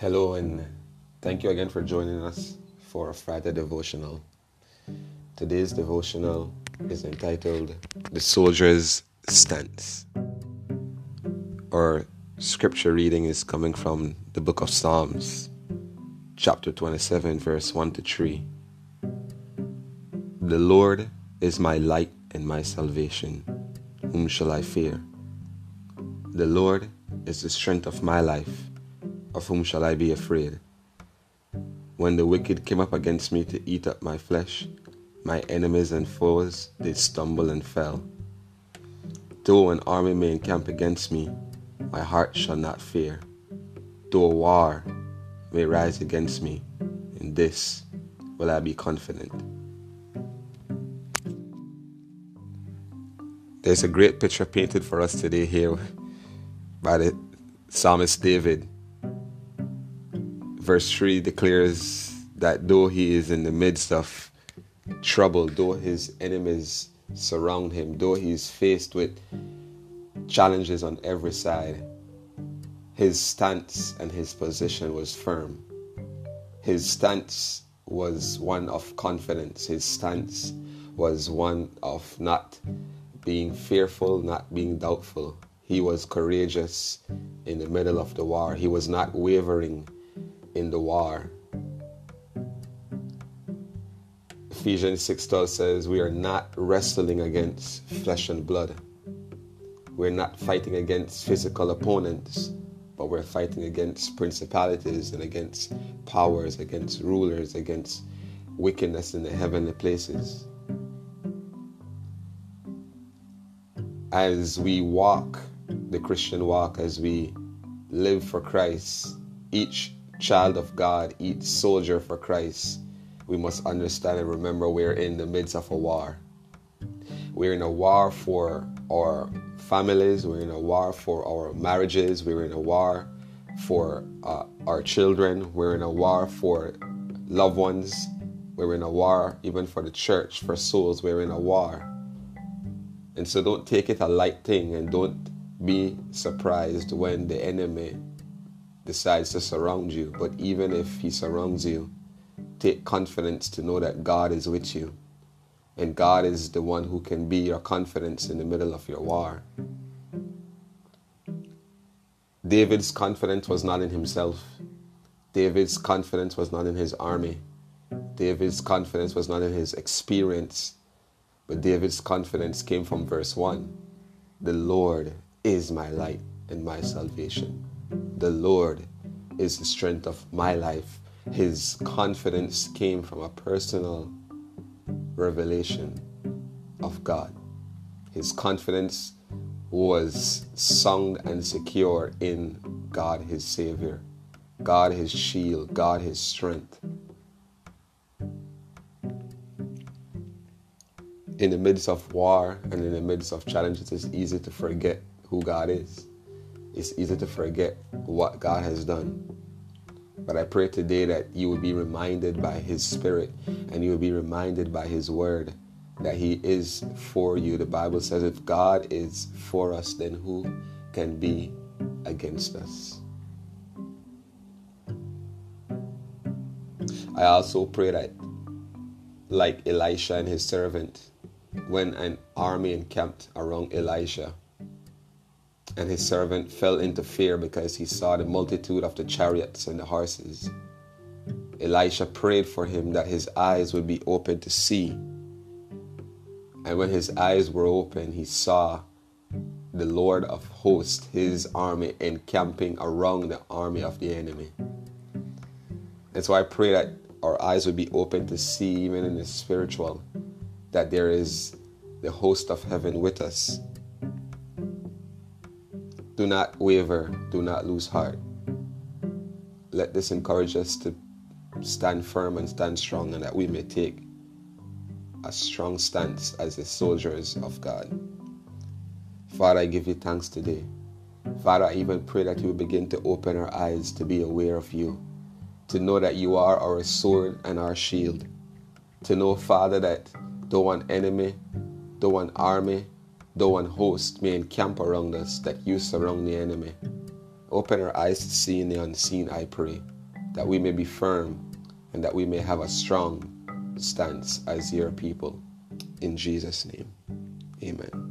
Hello, and thank you again for joining us for a Friday devotional. Today's devotional is entitled The Soldier's Stance. Our scripture reading is coming from the book of Psalms, chapter 27, verse 1 to 3. The Lord is my light and my salvation. Whom shall I fear? The Lord is the strength of my life of whom shall I be afraid? When the wicked came up against me to eat up my flesh, my enemies and foes did stumble and fell. Though an army may encamp against me, my heart shall not fear. Though war may rise against me, in this will I be confident. There's a great picture painted for us today here by the psalmist David verse 3 declares that though he is in the midst of trouble, though his enemies surround him, though he is faced with challenges on every side, his stance and his position was firm. His stance was one of confidence. His stance was one of not being fearful, not being doubtful. He was courageous in the middle of the war. He was not wavering in the war. Ephesians 6:12 says, We are not wrestling against flesh and blood. We're not fighting against physical opponents, but we're fighting against principalities and against powers, against rulers, against wickedness in the heavenly places. As we walk the Christian walk, as we live for Christ, each child of God, each soldier for Christ, we must understand and remember we're in the midst of a war. We're in a war for our families, we're in a war for our marriages, we're in a war for uh, our children, we're in a war for loved ones, we're in a war even for the church, for souls, we're in a war. And so don't take it a light thing and don't be surprised when the enemy decides to surround you. But even if he surrounds you, take confidence to know that God is with you. And God is the one who can be your confidence in the middle of your war. David's confidence was not in himself. David's confidence was not in his army. David's confidence was not in his experience. But David's confidence came from verse 1 The Lord is my light and my salvation. The Lord is the strength of my life. His confidence came from a personal revelation of God. His confidence was sung and secure in God, his Savior, God, his shield, God, his strength. In the midst of war and in the midst of challenges, it's easy to forget who God is it's easy to forget what God has done. But I pray today that you will be reminded by His Spirit and you will be reminded by His Word that He is for you. The Bible says, if God is for us, then who can be against us? I also pray that, like Elisha and his servant, when an army encamped around Elisha, and his servant fell into fear because he saw the multitude of the chariots and the horses. Elisha prayed for him that his eyes would be open to see. And when his eyes were open, he saw the Lord of hosts, his army, encamping around the army of the enemy. And so I pray that our eyes would be open to see, even in the spiritual, that there is the host of heaven with us do not waver, do not lose heart. Let this encourage us to stand firm and stand strong, and that we may take a strong stance as the soldiers of God. Father, I give you thanks today. Father, I even pray that you begin to open our eyes to be aware of you, to know that you are our sword and our shield, to know, Father, that though an enemy, though an army, though an host may encamp around us, that you surround the enemy. Open our eyes to see in the unseen, I pray, that we may be firm and that we may have a strong stance as your people. In Jesus' name, amen.